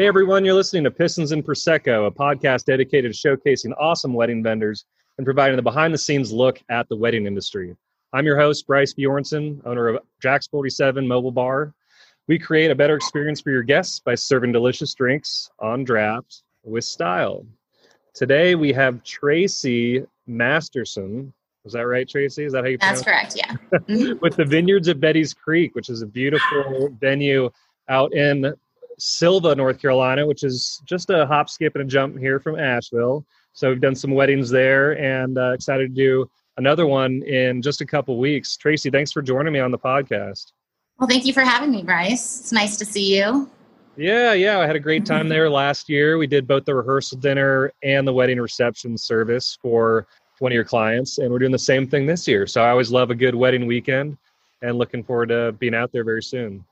Hey everyone, you're listening to Pistons and Prosecco, a podcast dedicated to showcasing awesome wedding vendors and providing the behind the scenes look at the wedding industry. I'm your host, Bryce Bjornson, owner of Jack's 47 Mobile Bar. We create a better experience for your guests by serving delicious drinks on draft with style. Today we have Tracy Masterson. Is that right, Tracy? Is that how you That's correct, yeah. Mm-hmm. With the Vineyards at Betty's Creek, which is a beautiful venue out in Sylva, North Carolina, which is just a hop, skip, and a jump here from Asheville. So we've done some weddings there and uh, excited to do another one in just a couple weeks. Tracy, thanks for joining me on the podcast. Well, thank you for having me, Bryce. It's nice to see you. Yeah, yeah. I had a great time there last year. We did both the rehearsal dinner and the wedding reception service for one of your clients, and we're doing the same thing this year. So I always love a good wedding weekend and looking forward to being out there very soon.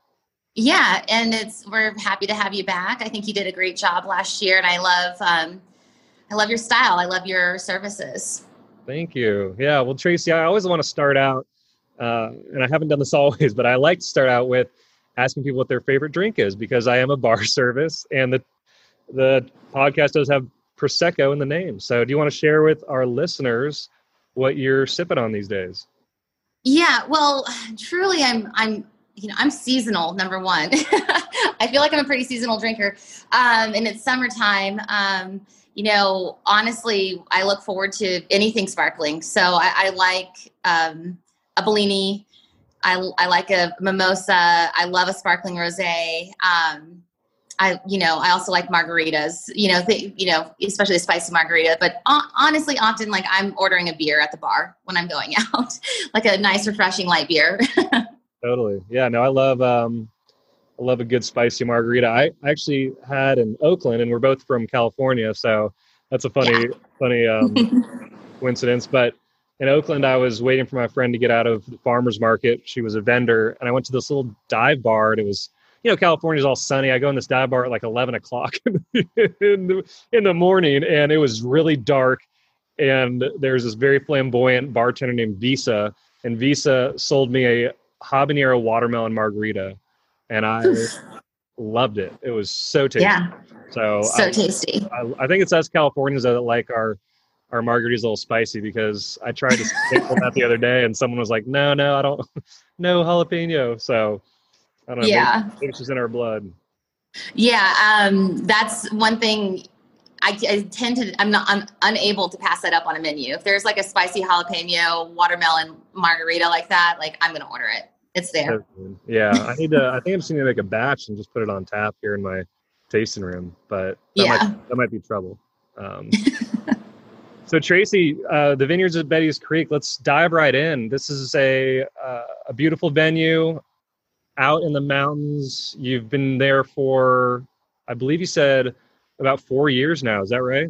Yeah, and it's we're happy to have you back. I think you did a great job last year, and I love um, I love your style. I love your services. Thank you. Yeah, well, Tracy, I always want to start out, uh, and I haven't done this always, but I like to start out with asking people what their favorite drink is because I am a bar service, and the the podcast does have prosecco in the name. So, do you want to share with our listeners what you're sipping on these days? Yeah, well, truly, I'm I'm you know I'm seasonal. Number one, I feel like I'm a pretty seasonal drinker, um, and it's summertime. Um, you know, honestly, I look forward to anything sparkling. So I, I like um, a Bellini. I, I like a mimosa. I love a sparkling rosé. Um, I, you know, I also like margaritas. You know, th- you know, especially the spicy margarita. But honestly, often like I'm ordering a beer at the bar when I'm going out, like a nice, refreshing light beer. totally. Yeah. No, I love. Um, I love a good spicy margarita. I actually had in Oakland, and we're both from California, so that's a funny, yeah. funny um, coincidence. But in Oakland, I was waiting for my friend to get out of the farmer's market. She was a vendor, and I went to this little dive bar, and it was, you know, California's all sunny. I go in this dive bar at like eleven o'clock in the, in the morning, and it was really dark. And there's this very flamboyant bartender named Visa, and Visa sold me a habanero watermelon margarita and I loved it. It was so tasty. Yeah. So so I, tasty. I, I, think it's us Californians that like our our margaritas a little spicy because I tried to with that the other day and someone was like, "No, no, I don't, no jalapeno." So I don't know. Yeah, maybe, maybe it's just in our blood. Yeah, um, that's one thing. I, I, tend to. I'm not. I'm unable to pass that up on a menu. If there's like a spicy jalapeno watermelon margarita like that, like I'm gonna order it. It's there. Yeah, I need to. I think I'm just going to make a batch and just put it on tap here in my tasting room. But that yeah, might, that might be trouble. Um, so Tracy, uh, the vineyards at Betty's Creek. Let's dive right in. This is a uh, a beautiful venue out in the mountains. You've been there for, I believe you said, about four years now. Is that right?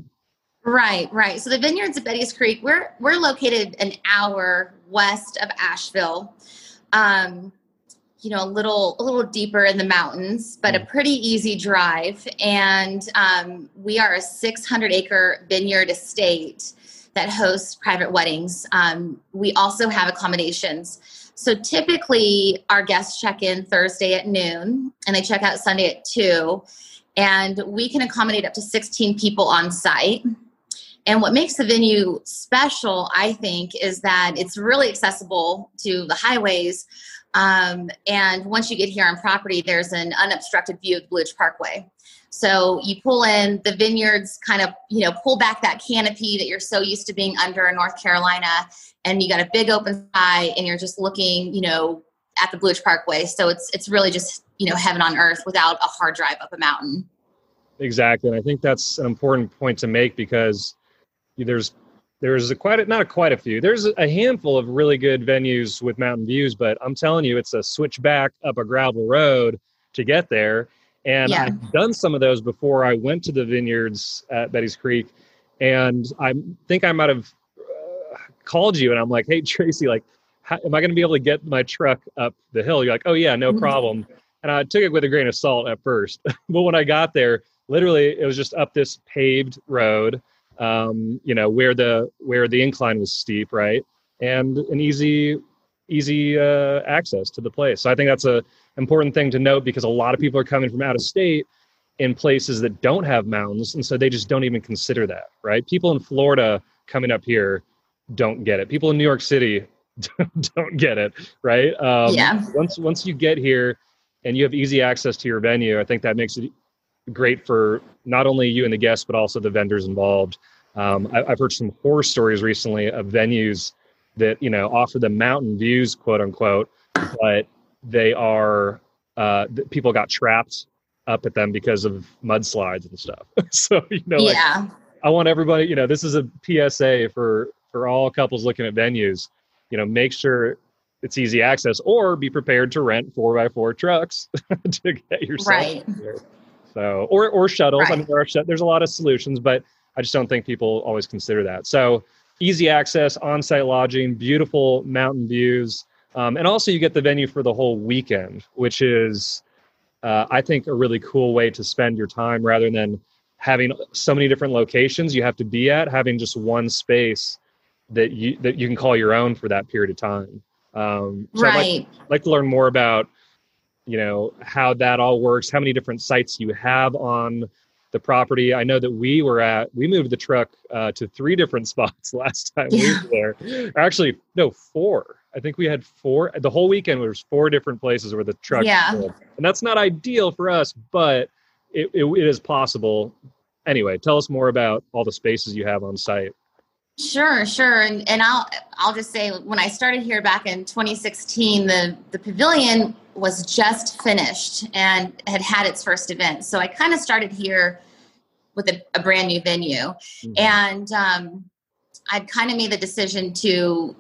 Right, right. So the vineyards at Betty's Creek, we're we're located an hour west of Asheville um, you know, a little a little deeper in the mountains, but a mm. pretty easy drive. And um, we are a 600 acre vineyard estate that hosts private weddings. Um, we also have accommodations. So typically, our guests check in Thursday at noon and they check out Sunday at 2. And we can accommodate up to 16 people on site. And what makes the venue special, I think, is that it's really accessible to the highways. Um, and once you get here on property, there's an unobstructed view of the Blue Ridge Parkway. So you pull in the vineyards, kind of, you know, pull back that canopy that you're so used to being under in North Carolina, and you got a big open sky, and you're just looking, you know, at the Blue Ridge Parkway. So it's it's really just you know heaven on earth without a hard drive up a mountain. Exactly, and I think that's an important point to make because there's there's a quite a, not a quite a few. There's a handful of really good venues with mountain views, but I'm telling you, it's a switchback up a gravel road to get there. And yeah. I've done some of those before I went to the vineyards at Betty's Creek, and I think I might have uh, called you, and I'm like, "Hey Tracy, like, how, am I going to be able to get my truck up the hill?" You're like, "Oh yeah, no mm-hmm. problem." And I took it with a grain of salt at first, but when I got there, literally, it was just up this paved road um, you know where the where the incline was steep right and an easy easy uh, access to the place so i think that's a important thing to note because a lot of people are coming from out of state in places that don't have mountains, and so they just don't even consider that, right? People in Florida coming up here don't get it. People in New York City don't get it, right? Um, yeah. Once once you get here and you have easy access to your venue, I think that makes it great for not only you and the guests, but also the vendors involved. Um, I, have heard some horror stories recently of venues that you know offer the mountain views, quote unquote, but they are uh, people got trapped up at them because of mudslides and stuff. so you know, yeah. I want everybody. You know, this is a PSA for for all couples looking at venues. You know, make sure it's easy access, or be prepared to rent four by four trucks to get yourself right. there. So, or or shuttles. Right. I mean, there are there's a lot of solutions, but I just don't think people always consider that. So, easy access, on-site lodging, beautiful mountain views, um, and also you get the venue for the whole weekend, which is, uh, I think, a really cool way to spend your time rather than having so many different locations you have to be at. Having just one space that you that you can call your own for that period of time. Um, so right. I'd like, like to learn more about you know how that all works how many different sites you have on the property. I know that we were at we moved the truck uh, to three different spots last time yeah. we were there. Actually no four. I think we had four the whole weekend there was four different places where the truck yeah. and that's not ideal for us but it, it, it is possible. Anyway tell us more about all the spaces you have on site Sure, sure. And and I'll I'll just say when I started here back in 2016, the the pavilion was just finished and had had its first event. So I kind of started here with a, a brand new venue, mm-hmm. and um, I'd kind of made the decision to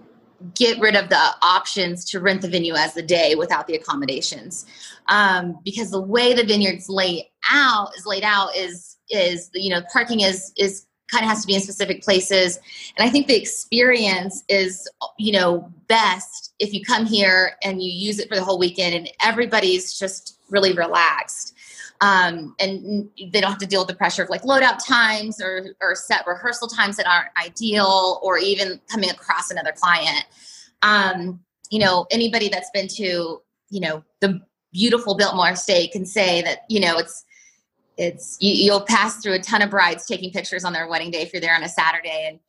get rid of the options to rent the venue as the day without the accommodations, um, because the way the vineyards lay out is laid out is is you know parking is is kind of has to be in specific places. And i think the experience is you know best if you come here and you use it for the whole weekend and everybody's just really relaxed. Um, and they don't have to deal with the pressure of like loadout times or, or set rehearsal times that aren't ideal or even coming across another client. Um, you know anybody that's been to you know the beautiful biltmore estate can say that you know it's it's you, will pass through a ton of brides taking pictures on their wedding day if you're there on a Saturday. And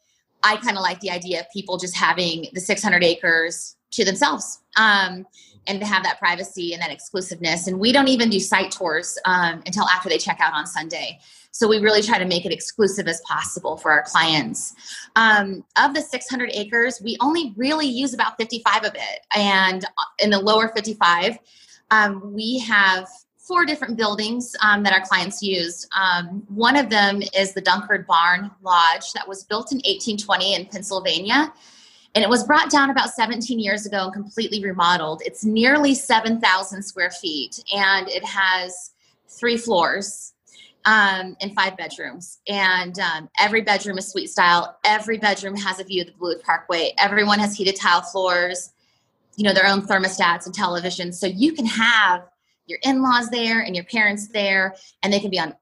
I kind of like the idea of people just having the 600 acres to themselves um, and to have that privacy and that exclusiveness. And we don't even do site tours um, until after they check out on Sunday. So we really try to make it exclusive as possible for our clients. Um, of the 600 acres, we only really use about 55 of it. And in the lower 55, um, we have four different buildings um, that our clients used. Um, one of them is the Dunkard Barn Lodge that was built in 1820 in Pennsylvania. And it was brought down about 17 years ago and completely remodeled. It's nearly 7,000 square feet and it has three floors um, and five bedrooms. And um, every bedroom is suite style. Every bedroom has a view of the Blue Parkway. Everyone has heated tile floors, you know, their own thermostats and televisions. So you can have your in-laws there and your parents there and they can be on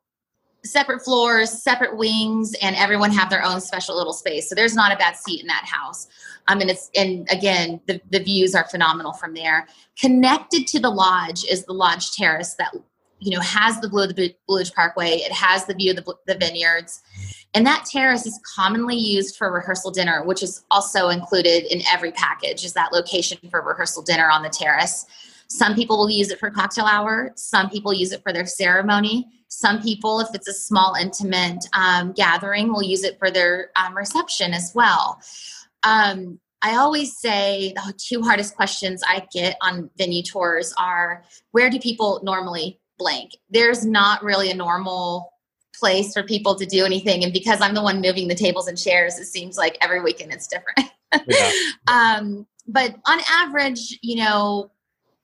separate floors separate wings and everyone have their own special little space. So there's not a bad seat in that house. Um, I mean, it's and again the, the views are phenomenal from there. Connected to the lodge is the lodge terrace that you know has the blue the blue ridge parkway. It has the view of the, the vineyards. And that terrace is commonly used for rehearsal dinner which is also included in every package is that location for rehearsal dinner on the terrace some people will use it for cocktail hour. Some people use it for their ceremony. Some people, if it's a small, intimate um, gathering, will use it for their um, reception as well. Um, I always say the two hardest questions I get on venue tours are where do people normally blank? There's not really a normal place for people to do anything. And because I'm the one moving the tables and chairs, it seems like every weekend it's different. Yeah. um, but on average, you know,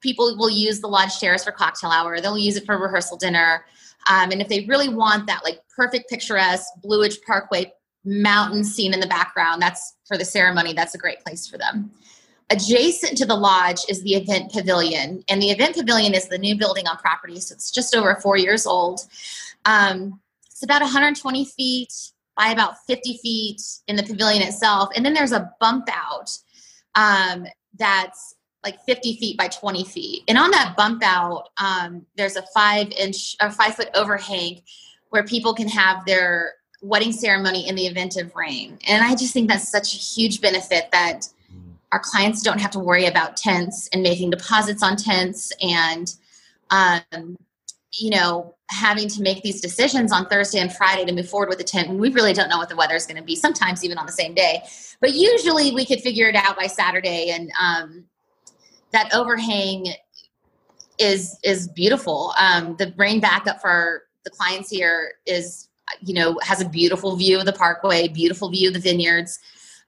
people will use the lodge terrace for cocktail hour. They'll use it for rehearsal dinner. Um, and if they really want that like perfect picturesque Blue Ridge Parkway mountain scene in the background, that's for the ceremony. That's a great place for them. Adjacent to the lodge is the event pavilion, and the event pavilion is the new building on property, so it's just over four years old. Um, it's about 120 feet by about 50 feet in the pavilion itself, and then there's a bump out um, that's like 50 feet by 20 feet. And on that bump out, um, there's a five inch or five foot overhang where people can have their wedding ceremony in the event of rain. And I just think that's such a huge benefit that our clients don't have to worry about tents and making deposits on tents and um, you know having to make these decisions on thursday and friday to move forward with the tent we really don't know what the weather is going to be sometimes even on the same day but usually we could figure it out by saturday and um, that overhang is is beautiful um, the rain backup for the clients here is you know has a beautiful view of the parkway beautiful view of the vineyards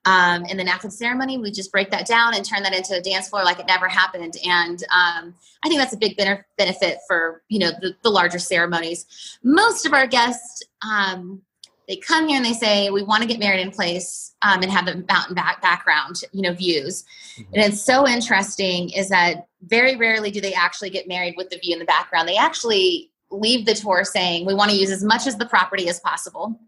um, and then after the ceremony, we just break that down and turn that into a dance floor like it never happened. And um, I think that's a big benefit for you know the, the larger ceremonies. Most of our guests, um, they come here and they say we want to get married in place um, and have the mountain back background, you know, views. Mm-hmm. And it's so interesting is that very rarely do they actually get married with the view in the background. They actually leave the tour saying we want to use as much as the property as possible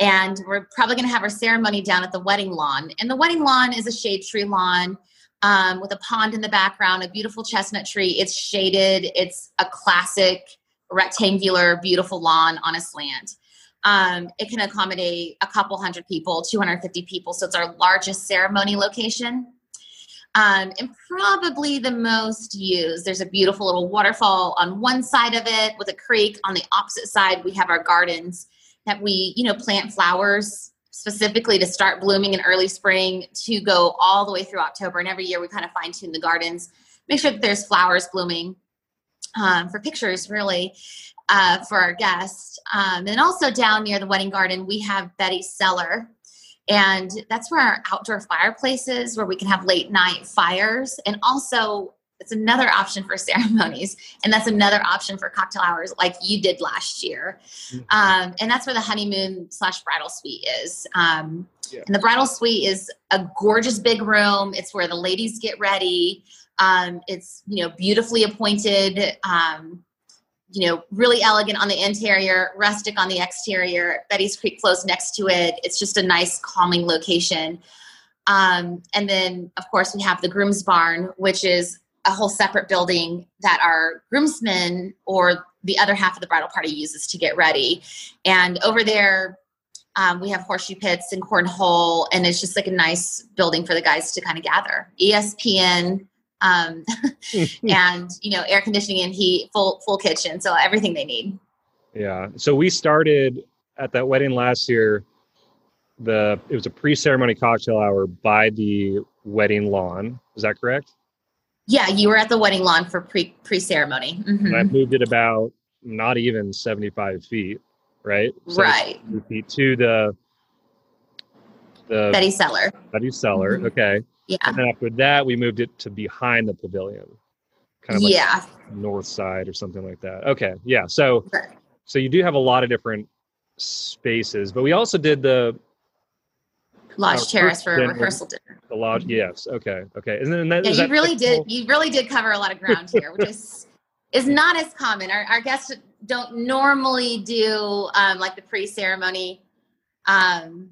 and we're probably going to have our ceremony down at the wedding lawn. And the wedding lawn is a shade tree lawn um, with a pond in the background, a beautiful chestnut tree. It's shaded. It's a classic rectangular, beautiful lawn on a slant. Um, it can accommodate a couple hundred people, 250 people. So it's our largest ceremony location. Um, and probably the most used. There's a beautiful little waterfall on one side of it with a creek. On the opposite side, we have our gardens that we, you know, plant flowers specifically to start blooming in early spring to go all the way through October. And every year we kind of fine tune the gardens, make sure that there's flowers blooming um, for pictures, really, uh, for our guests. Um, and also down near the wedding garden, we have Betty's Cellar. And that's where our outdoor fireplace is, where we can have late night fires. And also, it's another option for ceremonies and that's another option for cocktail hours like you did last year mm-hmm. um, and that's where the honeymoon slash bridal suite is um, yeah. and the bridal suite is a gorgeous big room it's where the ladies get ready um, it's you know beautifully appointed um, you know really elegant on the interior rustic on the exterior betty's creek flows next to it it's just a nice calming location um, and then, of course, we have the groom's barn, which is a whole separate building that our groomsmen or the other half of the bridal party uses to get ready. And over there, um, we have horseshoe pits and cornhole, and it's just like a nice building for the guys to kind of gather. ESPN, um, and you know, air conditioning and heat, full full kitchen, so everything they need. Yeah. So we started at that wedding last year. The it was a pre-ceremony cocktail hour by the wedding lawn. Is that correct? Yeah, you were at the wedding lawn for pre pre ceremony. Mm-hmm. I moved it about not even seventy five feet, right? Right. Feet to the the Betty Cellar. Betty Cellar. Mm-hmm. Okay. Yeah. And then after that, we moved it to behind the pavilion, kind of like yeah, north side or something like that. Okay. Yeah. So, so you do have a lot of different spaces, but we also did the Lodge Terrace for a rehearsal dinner. The lodge, yes. Okay, okay. And then that, yeah, you really did. You really did cover a lot of ground here, which is is not as common. Our, our guests don't normally do um, like the pre-ceremony. Um,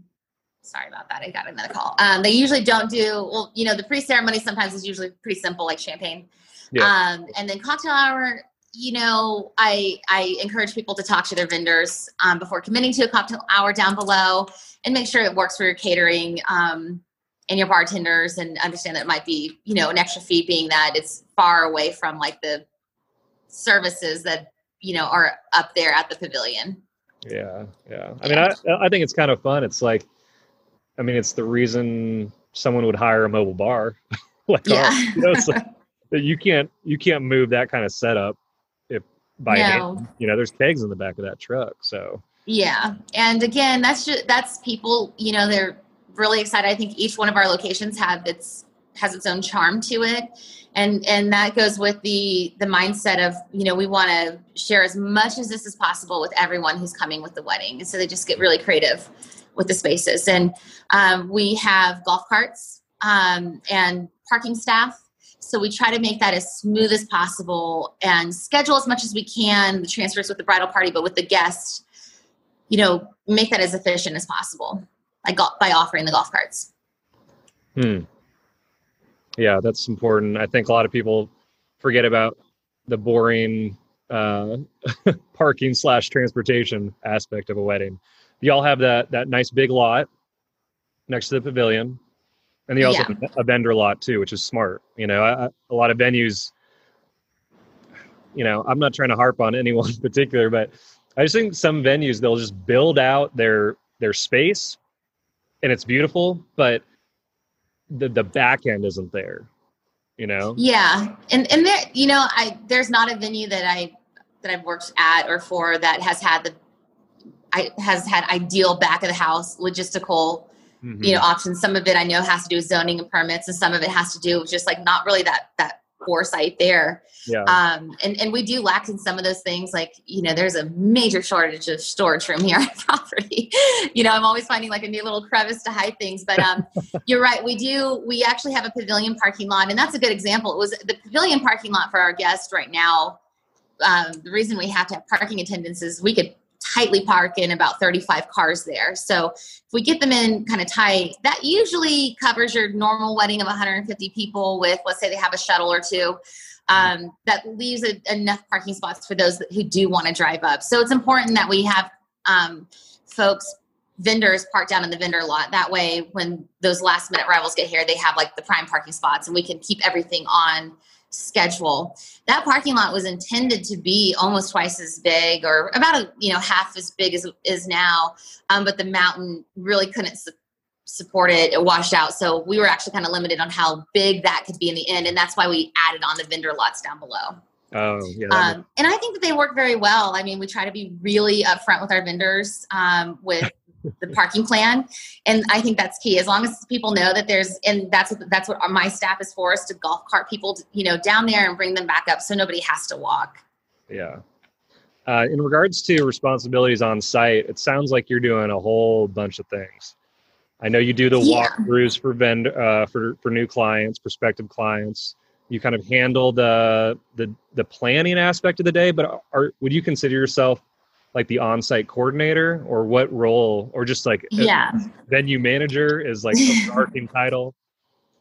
sorry about that. I got another call. Um, they usually don't do well. You know, the pre-ceremony sometimes is usually pretty simple, like champagne. Yeah. Um, and then cocktail hour you know, I I encourage people to talk to their vendors um, before committing to a cocktail hour down below, and make sure it works for your catering um, and your bartenders, and understand that it might be you know an extra fee, being that it's far away from like the services that you know are up there at the pavilion. Yeah, yeah. I mean, I I think it's kind of fun. It's like, I mean, it's the reason someone would hire a mobile bar like yeah. Ours, you know, like, you can't you can't move that kind of setup if by no. hand. You know, there's kegs in the back of that truck. So yeah, and again, that's just that's people. You know, they're really excited. I think each one of our locations have its has its own charm to it, and and that goes with the the mindset of you know we want to share as much as this is possible with everyone who's coming with the wedding, and so they just get really creative with the spaces. And um, we have golf carts um, and parking staff so we try to make that as smooth as possible and schedule as much as we can the transfers with the bridal party, but with the guests, you know, make that as efficient as possible by, by offering the golf carts. Hmm. Yeah, that's important. I think a lot of people forget about the boring uh, parking slash transportation aspect of a wedding. Y'all have that that nice big lot next to the pavilion, and you also Yeah. have a vendor lot too, which is smart. You know, I, I- a lot of venues. You know, I'm not trying to harp on anyone in particular, but I just think some venues they'll just build out their their space, and it's beautiful, but the the back end isn't there. You know. Yeah, and and there, you know, I there's not a venue that I that I've worked at or for that has had the I has had ideal back of the house logistical Mhm. you know options. Some of it I know has to do with zoning and permits, and some of it has to do with just like not really that that foresight there. yeah. Um, and and we do lack in some of those things. Like you know, there's a major shortage of storage room here on property. you know, I'm always finding like a new little crevice to hide things. But um, you're right. We do. We actually have a pavilion parking lot, and that's a good example. It was the pavilion parking lot for our guests right now. Um, the reason we have to have parking attendants is we could tightly park in about 35 cars there. So if we get them in kind of tight, that usually covers your normal wedding of 150 people with, let's say they have a shuttle or two. Um, that leaves a, enough parking spots for those who do want to drive up. So it's important that we have um, folks, vendors parked down in the vendor lot. That way, when those last minute arrivals get here, they have like the prime parking spots and we can keep everything on schedule. That parking lot was intended to be almost twice as big or about a, you know, half as big as is now. Um, but the mountain really couldn't su- support it. It washed out. So we were actually kind of limited on how big that could be in the end. And that's why we added on the vendor lots down below. Oh, yeah. Um, and I think that they work very well. I mean, we try to be really upfront with our vendors um, with the parking plan, and I think that's key. As long as people know that there's, and that's what that's what my staff is for, is to golf cart people, you know, down there and bring them back up, so nobody has to walk. Yeah. Uh, in regards to responsibilities on site, it sounds like you're doing a whole bunch of things. I know you do the Yeah. walkthroughs for vendor uh, for for new clients, prospective clients. You kind of handle the the the planning aspect of the day, but are would you consider yourself like the on-site coordinator, or what role, or just like Yeah. venue manager is like the overarching title?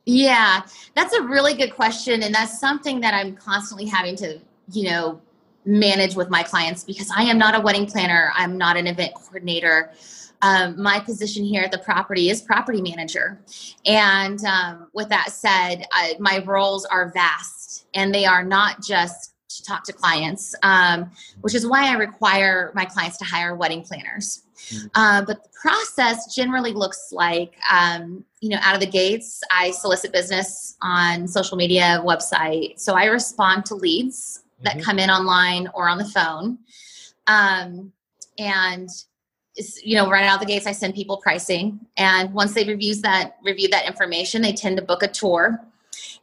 Yeah, that's a really good question. And that's something that I'm constantly having to, you know, manage with my clients because I am not a wedding planner. I'm not an event coordinator. Um, my position here at the property is property manager. And um, with that said, I, my roles are vast and they are not just to talk to clients, um, which is why I require my clients to hire wedding planners. Uh, but the process generally looks like, um, you know, out of the gates, I solicit business on social media, website. So I respond to leads that Mhm. come in online or on the phone. Um, and you know, right out the gates, I send people pricing, and once they reviews that review that information, they tend to book a tour.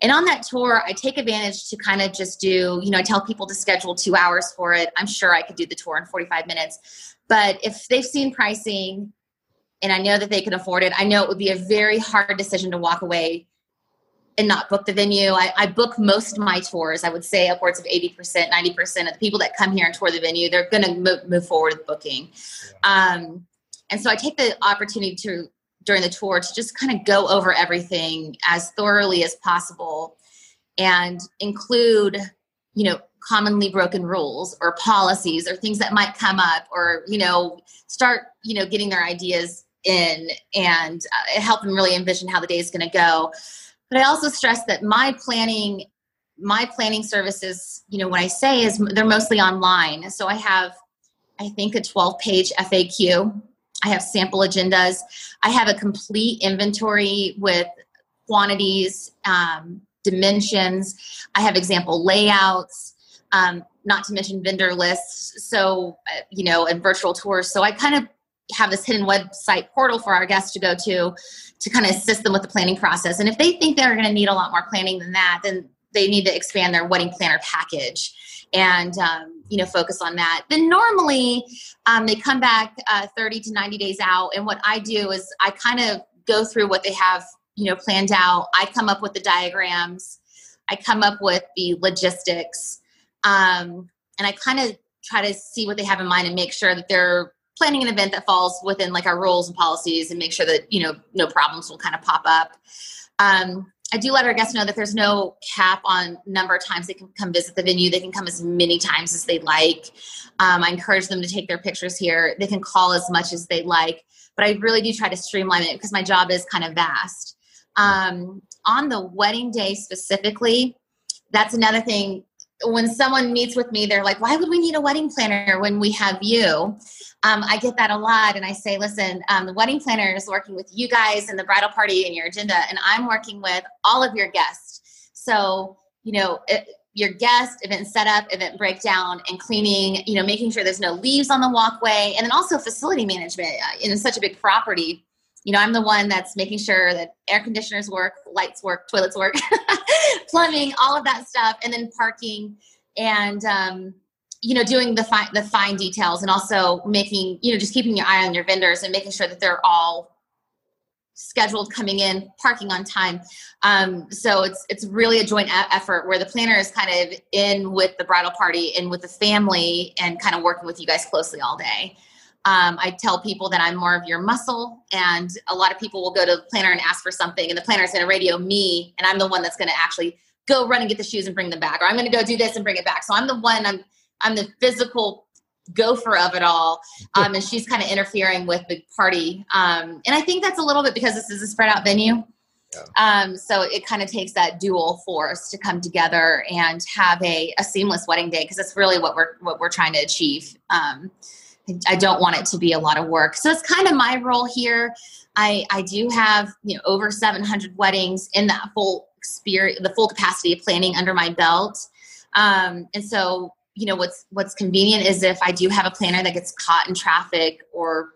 And on that tour, I take advantage to kind of just do, you know, I tell people to schedule two hours for it. I'm sure I could do the tour in 45 minutes. But if they've seen pricing and I know that they can afford it, I know it would be a very hard decision to walk away and not book the venue. I, I book most of my tours. I would say upwards of 80%, 90% of the people that come here and tour the venue, they're going to move, move forward with booking. Um, and so I take the opportunity to, during the tour, to just kind of go over everything as thoroughly as possible and include, you know, commonly broken rules or policies or things that might come up or, you know, start, you know, getting their ideas in and uh, help them really envision how the day is going to go. But I also stress that my planning, my planning services, you know, what I say is they're mostly online. So I have, I think, a 12 page FAQ. I have sample agendas. I have a complete inventory with quantities, um, dimensions. I have example layouts, um, not to mention vendor lists. So, uh, you know, and virtual tours. So I kind of have this hidden website portal for our guests to go to to kind of assist them with the planning process. And if they think they're going to need a lot more planning than that, then they need to expand their wedding planner package and um, you know focus on that. Then normally um, they come back uh, 30 to 90 days out, and what I do is I kind of go through what they have you know planned out. I come up with the diagrams. I come up with the logistics, um, and I kind of try to see what they have in mind and make sure that they're planning an event that falls within like our rules and policies and make sure that you know no problems will kind of pop up um, I do let our guests know that there's no cap on number of times they can come visit the venue. They can come as many times as they like. Um, I encourage them to take their pictures here. They can call as much as they like, but I really do try to streamline it because my job is kind of vast. Um, on the wedding day specifically, that's another thing. When someone meets with me, they're like, "Why would we need a wedding planner when we have you?" Um, I get that a lot, and I say, "Listen, um, the wedding planner is working with you guys and the bridal party and your agenda, and I'm working with all of your guests. So, you know." It, your guest, event setup, event breakdown, and cleaning, you know, making sure there's no leaves on the walkway, and then also facility management uh, in such a big property you know, I'm the one that's making sure that air conditioners work, lights work, toilets work, plumbing, all of that stuff, and then parking and um, you know doing the fine the fine details and also making you know just keeping your eye on your vendors and making sure that they're all scheduled coming in parking on time. Um, so it's it's really a joint effort where the planner is kind of in with the bridal party and with the family and kind of working with you guys closely all day um, I tell people that I'm more of your muscle, and a lot of people will go to the planner and ask for something, and the planner is going to radio me, and I'm the one that's going to actually go run and get the shoes and bring them back, or I'm going to go do this and bring it back. So I'm the one. I'm I'm the physical gopher of it all, um, and she's kind of interfering with the party. Um, and I think that's a little bit because this is a spread out venue. Yeah. Um, so it kind of takes that dual force to come together and have a, a seamless wedding day because that's really what we're what we're trying to achieve. I don't want it to be a lot of work. So it's kind of my role here. I, I do have you know over 700 weddings in that full experience, the full capacity of planning under my belt. Um, and so you know what's what's convenient is if I do have a planner that gets caught in traffic or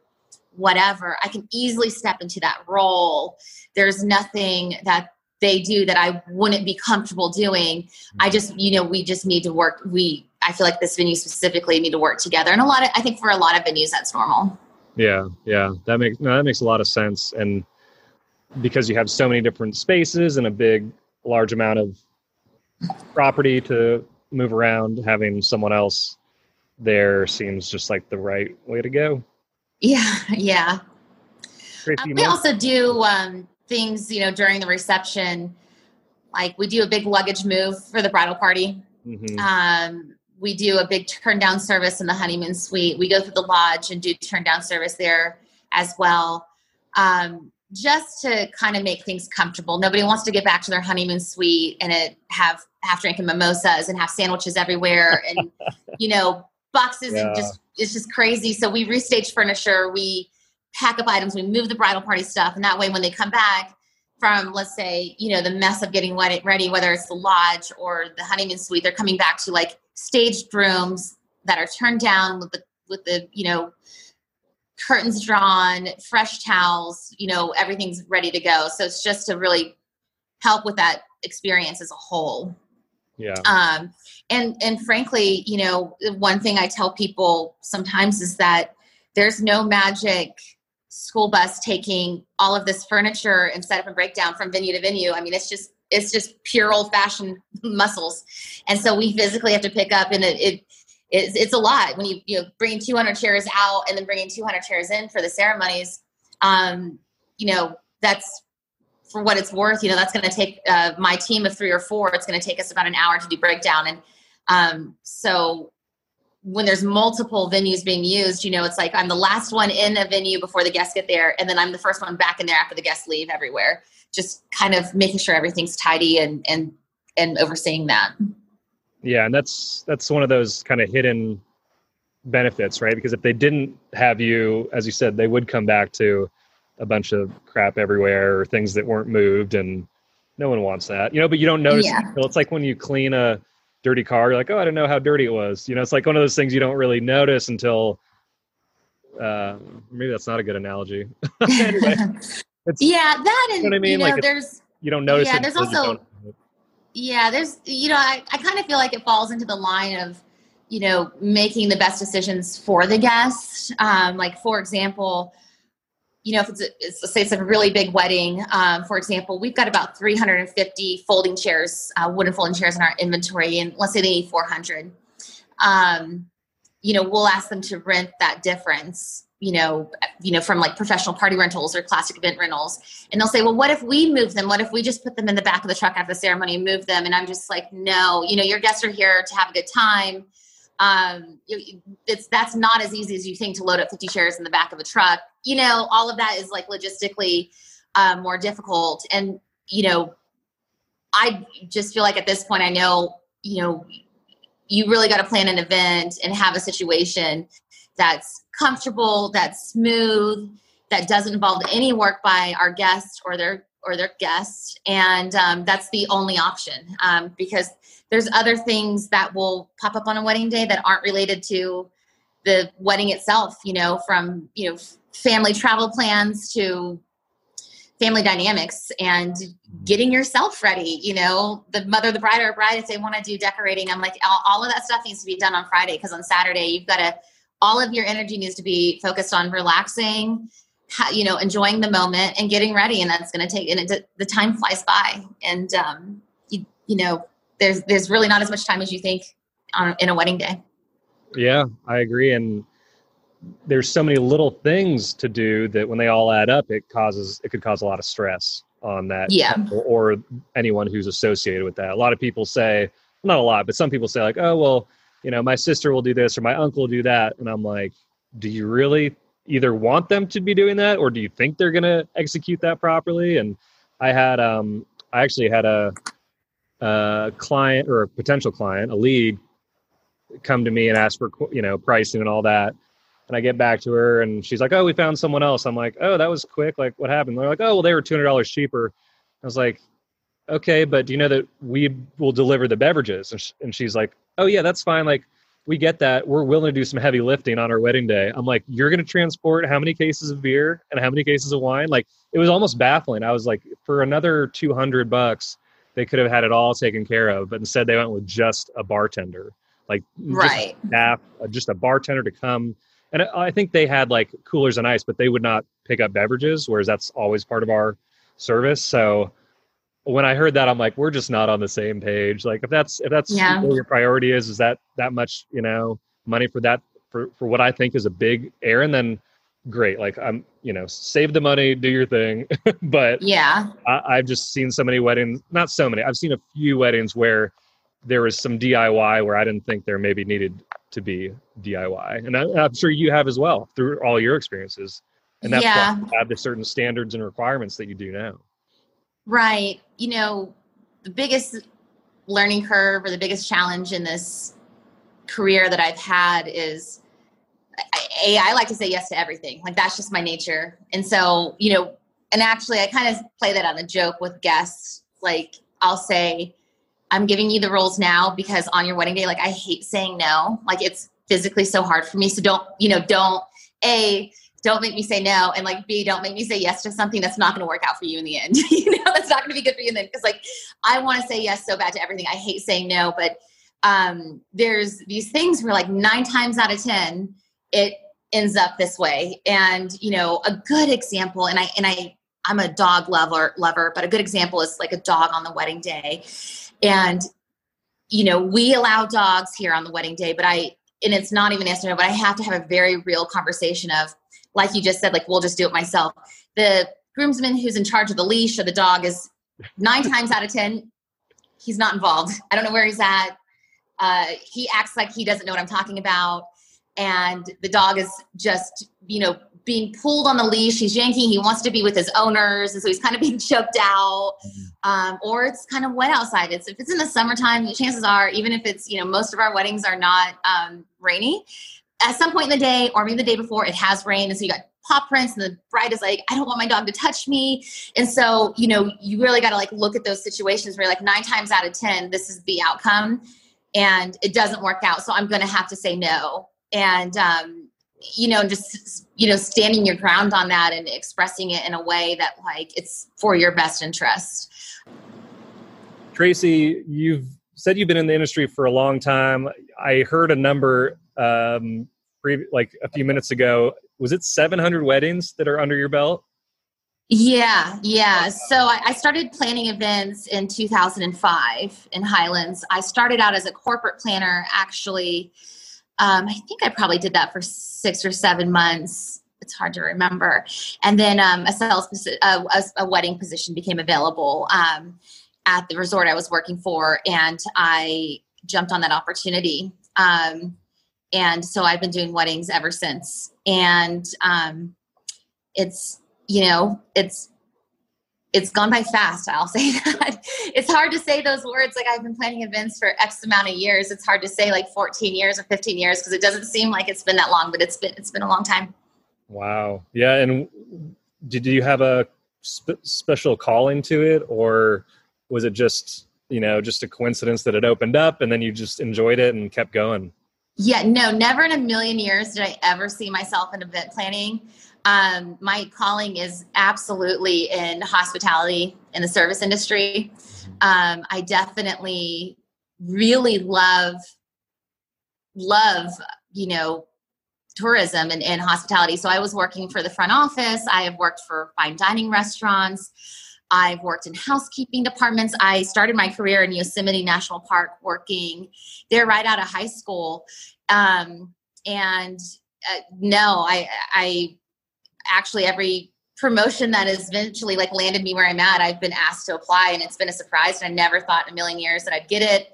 whatever, I can easily step into that role. There's nothing that they do that I wouldn't be comfortable doing. I mm-hmm. just, you know, we just need to work. We I feel like this venue specifically need to work together. And a lot of, I think for a lot of venues, that's normal. Yeah. Yeah. That makes, no, that makes a lot of sense. And because you have so many different spaces and a big, large amount of property to move around, having someone else there seems just like the right way to go. Yeah. Yeah. Um, we also do um, things, you know, during the reception. Like we do a big luggage move for the bridal party. Mm-hmm. Um, we do a big turn down service in the honeymoon suite. We go through the lodge and do turn down service there as well. Um, just to kind of make things comfortable. Nobody wants to get back to their honeymoon suite and it have half drinking mimosas and have sandwiches everywhere and you know boxes yeah. and just it's just crazy. So we restage furniture, we pack up items, we move the bridal party stuff, and that way when they come back from let's say you know the mess of getting ready, whether it's the lodge or the honeymoon suite, they're coming back to like staged rooms that are turned down with the with the you know curtains drawn, fresh towels, you know, everything's ready to go. So it's just to really help with that experience as a whole. Yeah. Um, and and frankly, you know, one thing I tell people sometimes is that there's no magic school bus taking all of this furniture and setup and breakdown from venue to venue. I mean, it's just it's just pure old fashioned muscles. And so we physically have to pick up and it, it it's, it's a lot when you, you know, bringing 200 chairs out and then bringing 200 chairs in for the ceremonies. Um, you know, that's for what it's worth, you know, that's going to take uh, my team of three or four. It's going to take us about an hour to do breakdown. And um, so when there's multiple venues being used, you know, it's like I'm the last one in a venue before the guests get there, and then I'm the first one back in there after the guests leave everywhere just kind of making sure everything's tidy and and and overseeing that. Yeah and that's that's one of those kind of hidden benefits right? Because if they didn't have you as you said they would come back to a bunch of crap everywhere or things that weren't moved and no one wants that you know but you don't notice yeah. it it's like when you clean a dirty car you're like oh i don't know how dirty it was you know it's like one of those things you don't really notice until uh, maybe that's not a good analogy. Anyway It's, yeah, that and you know, I mean? you know like there's you don't notice. Yeah, there's also yeah, there's you know I, I kind of feel like it falls into the line of you know making the best decisions for the guest. Um, like for example, you know if it's, a, it's say it's a really big wedding. Um, for example, we've got about 350 folding chairs, uh, wooden folding chairs in our inventory, and let's say they need 400. Um, you know, we'll ask them to rent that difference you know, you know, from like professional party rentals or classic event rentals. And they'll say, well, what if we move them? What if we just put them in the back of the truck after the ceremony and move them? And I'm just like, no, you know, your guests are here to have a good time. Um, it's that's not as easy as you think to load up 50 chairs in the back of a truck. You know, all of that is like logistically um, more difficult. And you know, I just feel like at this point, I know, you know, you really got to plan an event and have a situation that's comfortable, that's smooth, that doesn't involve any work by our guests or their or their guests, and um, that's the only option um, because there's other things that will pop up on a wedding day that aren't related to the wedding itself. You know, from you know family travel plans to family dynamics and getting yourself ready. You know, the mother, the bride, or bride, if they want to do decorating, I'm like, all, all of that stuff needs to be done on Friday because on Saturday you've got to, all of your energy needs to be focused on relaxing, you know, enjoying the moment and getting ready. And that's going to take, and it, the time flies by. And, um, you, you know, there's, there's really not as much time as you think on, in a wedding day. Yeah, I agree. And, there's so many little things to do that when they all add up, it causes it could cause a lot of stress on that. Yeah. Or, or anyone who's associated with that. A lot of people say, not a lot, but some people say like, oh well, you know, my sister will do this or my uncle will do that, and I'm like, do you really either want them to be doing that or do you think they're going to execute that properly? And I had um I actually had a a client or a potential client, a lead, come to me and ask for you know pricing and all that and I get back to her and she's like, Oh, we found someone else. I'm like, Oh, that was quick. Like, what happened? They're like, Oh, well, they were $200 cheaper. I was like, Okay, but do you know that we will deliver the beverages? And, sh- and she's like, Oh, yeah, that's fine. Like, we get that. We're willing to do some heavy lifting on our wedding day. I'm like, You're going to transport how many cases of beer and how many cases of wine? Like, it was almost baffling. I was like, For another 200 bucks, they could have had it all taken care of, but instead they went with just a bartender like right just staff, uh, just a bartender to come and I think they had like coolers and ice, but they would not pick up beverages, whereas that's always part of our service. So when I heard that, I'm like, we're just not on the same page. Like if that's if that's yeah. your priority is, is that that much you know money for that for for what I think is a big errand, then great. Like I'm you know save the money, do your thing. but yeah, I, I've just seen so many weddings, not so many. I've seen a few weddings where there was some DIY where I didn't think there maybe needed to be DIY, and I, am sure you have as well through all your experiences. And that's yeah. why you have the certain standards and requirements that you do now. Right. You know, the biggest learning curve or the biggest challenge in this career that I've had is a I like to say yes to everything. Like that's just my nature. And so, you know, and actually I kind of play that on a joke with guests. Like I'll say, I'm giving you the rules now because on your wedding day, like I hate saying no. Like it's physically so hard for me. So don't, you know, don't A, don't make me say no. And like B, don't make me say yes to something that's not going to work out for you in the end. you know, that's not going to be good for you in the end. Cause like I want to say yes so bad to everything. I hate saying no, but um there's these things where like nine times out of 10, it ends up this way. And, you know, a good example, and I, and I, I'm a dog lover, lover, but a good example is like a dog on the wedding day and, you know, we allow dogs here on the wedding day, but I, and it's not even no, but I have to have a very real conversation of, like you just said, like, we'll just do it myself. The groomsman who's in charge of the leash or the dog is nine times out of 10, he's not involved. I don't know where he's at. Uh, he acts like he doesn't know what I'm talking about. And the dog is just, you know, being pulled on the leash. He's yanking. He wants to be with his owners, and so he's kind of being choked out. Mm-hmm. Um, or it's kind of wet outside. It's if it's in the summertime, chances are, even if it's you know most of our weddings are not um, rainy, at some point in the day or maybe the day before, it has rained, and so you got paw prints, and the bride is like, I don't want my dog to touch me. And so you know you really got to like look at those situations where like nine times out of ten, this is the outcome, and it doesn't work out. So I'm going to have to say no. And um, you know just you know standing your ground on that and expressing it in a way that like it's for your best interest tracy you've said you've been in the industry for a long time i heard a number um pre- like a few minutes ago was it 700 weddings that are under your belt yeah, yeah. So I, I, started planning events in 2005 in Highlands. I started out as a corporate planner, actually, um, I think I probably did that for six or seven months. it's hard to remember. And then um, a sales a, a, wedding position became available um, at the resort I was working for, and I jumped on that opportunity. Um, and so I've been doing weddings ever since. And um, it's you know it's it's gone by fast i'll say that. It's hard to say those words like i've been planning events for x amount of years. It's hard to say like 14 years or 15 years because it doesn't seem like it's been that long but it's been it's been a long time. Wow. Yeah and did you have a sp- special calling to it or was it just you know just a coincidence that it opened up and then you just enjoyed it and kept going yeah no never in a million years did i ever see myself in event planning um, my calling is absolutely in hospitality in the service industry. Um, I definitely really love love you know tourism and, and hospitality. So I was working for the front office. I have worked for fine dining restaurants. I've worked in housekeeping departments. I started my career in Yosemite National Park working there right out of high school. Um, and uh, no, I, I actually every promotion that has eventually like landed me where I'm at, I've been asked to apply, and it's been a surprise. And I never thought in a million years that I'd get it.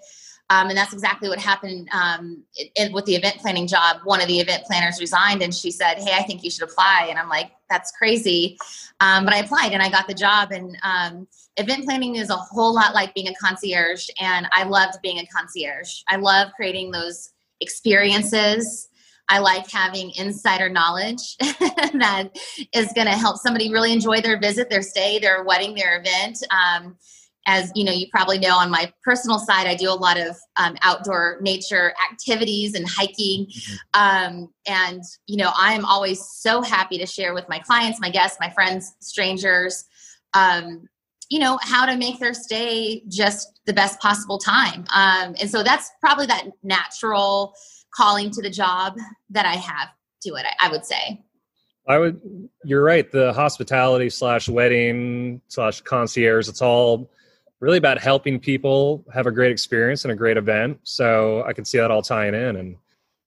Um, and that's exactly what happened um, it, with the event planning job. One of the event planners resigned, and she said, "Hey, I think you should apply." And I'm like, "That's crazy," um, but I applied and I got the job. And um, event planning is a whole lot like being a concierge, and I loved being a concierge. I love creating those experiences I like having insider knowledge that is going to help somebody really enjoy their visit, their stay, their wedding, their event. Um, as you know, you probably know on my personal side, I do a lot of um, outdoor nature activities and hiking. Mm-hmm. Um, and, you know, I'm always so happy to share with my clients, my guests, my friends, strangers, um, you know, how to make their stay just the best possible time. Um, and so that's probably that natural calling to the job that I have to it, I, I would say. I would, you're right. The hospitality slash wedding slash concierge, it's all really about helping people have a great experience and a great event. So I can see that all tying in. And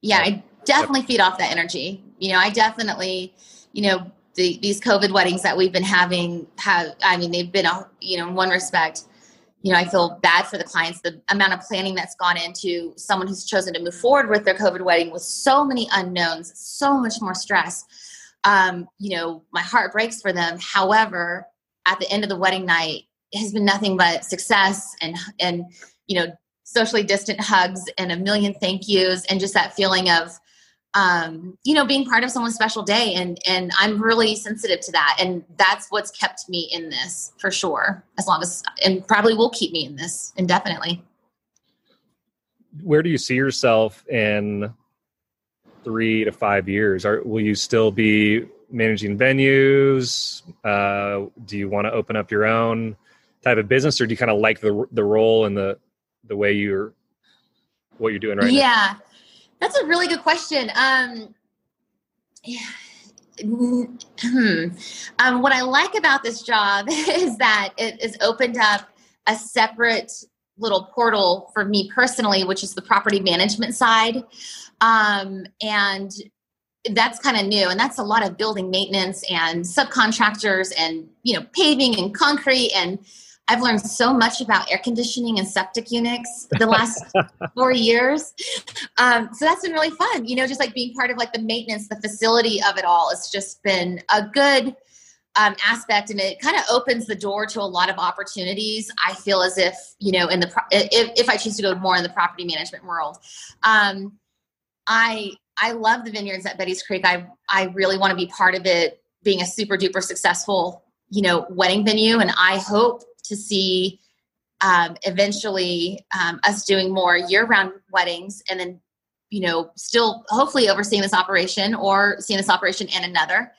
yeah, I definitely feed off that energy. You know, I definitely, you know, the, these COVID weddings that we've been having have, I mean, they've been, a, you know, in one respect, you know, I feel bad for the clients. The amount of planning that's gone into someone who's chosen to move forward with their COVID wedding with so many unknowns, so much more stress. Um, you know, my heart breaks for them. However, at the end of the wedding night, has been nothing but success and and you know socially distant hugs and a million thank yous and just that feeling of um, you know, being part of someone's special day. And, and I'm really sensitive to that. And that's what's kept me in this for sure, as long as, and probably will keep me in this indefinitely. Where do you see yourself in three to five years? Are, will you still be managing venues? Uh, do you want to open up your own type of business or do you kind of like the, the role and the, the way you're, what you're doing right yeah. now? Yeah. That's a really good question. Um, hmm. um, what I like about this job is that it has opened up a separate little portal for me personally, which is the property management side. Um, and that's kind of new and that's a lot of building maintenance and subcontractors and you know paving and concrete and I've learned so much about air conditioning and septic units the last four years. Um, so that's been really fun. You know, just like being part of like the maintenance, the facility of it all. It's just been a good um, aspect, and it kind of opens the door to a lot of opportunities. I feel as if you know, in the pro- if if I choose to go more in the property management world, um, I I love the vineyards at Betty's Creek. I I really want to be part of it, being a super duper successful you know wedding venue, and I hope to see um, eventually um, us doing more year-round weddings and then you know still hopefully overseeing this operation or seeing this operation and another.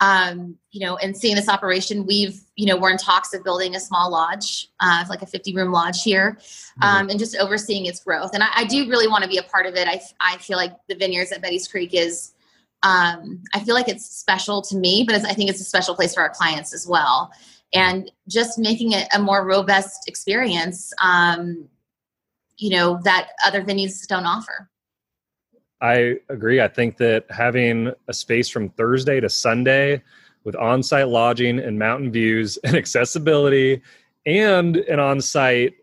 Um, you know and seeing this operation we've you know we're in talks of building a small lodge uh, like a 50 room lodge here mm-hmm. um, and just overseeing its growth. And I, I do really want to be a part of it. I, I feel like the vineyards at betty's creek is um, i feel like it's special to me but i think it's a special place for our clients as well and just making it a more robust experience um, you know that other venues don't offer I agree. I think that having a space from Thursday to Sunday with on site lodging and mountain views and accessibility and an on site,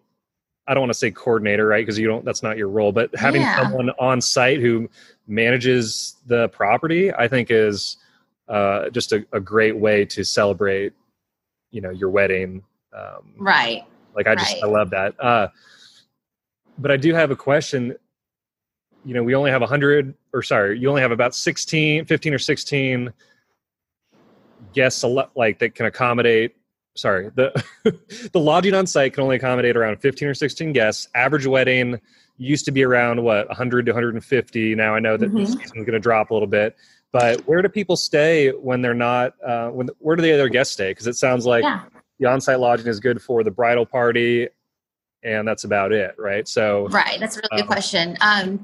I don't want to say coordinator, right? Because you don't, that's not your role, but having Yeah. someone on site who manages the property, I think is uh, just a, a great way to celebrate, you know, your wedding. Um, Right. like I just Right. I love that. Uh, but I do have a question. You know, we only have 100 or sorry, you only have about 16, 15 or 16 guests like that can accommodate sorry, the the lodging on site can only accommodate around 15 or 16 guests. Average wedding used to be around what 100 to 150. Now I know that the Mhm. season's going to drop a little bit. But where do people stay when they're not? Uh, when where do the other guests stay? Because it sounds like Yeah. the on-site lodging is good for the bridal party and that's about it right so Right. That's a really good Um, question. Um,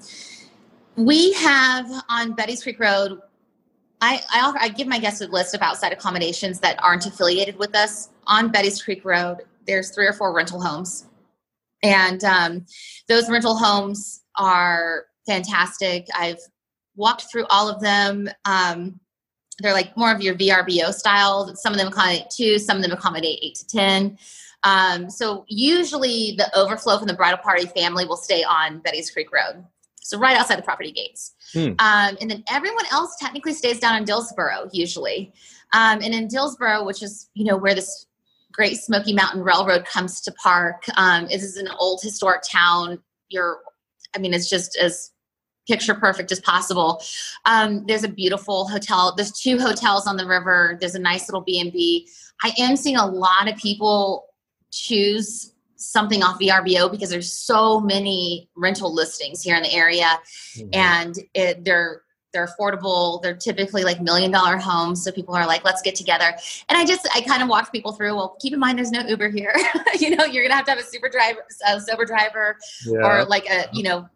we have on Betty's Creek Road. I, I offer, I give my guests a list of outside accommodations that aren't affiliated with us on Betty's Creek Road. There's three or four rental homes, and um, those rental homes are fantastic. I've walked through all of them. Um, they're like more of your VRBO style. Some of them accommodate two, some of them accommodate eight to ten. Um, so usually the overflow from the bridal party family will stay on Betty's Creek Road. So right outside the property gates. Hmm. Um, and then everyone else technically stays down in Dillsboro usually. Um, and in Dillsboro, which is, you know, where this great Smoky Mountain Railroad comes to park, um, it is an old historic town. You're, I mean, it's just as picture perfect as possible. Um, there's a beautiful hotel. There's two hotels on the river. There's a nice little B&B. I am seeing a lot of people choose something off VRBO because there's so many rental listings here in the area and it, they're they're affordable they're typically like million dollar homes so people are like let's get together and i just i kind of walk people through well keep in mind there's no uber here you know you're gonna have to have a super driver a sober driver yeah. or like a you know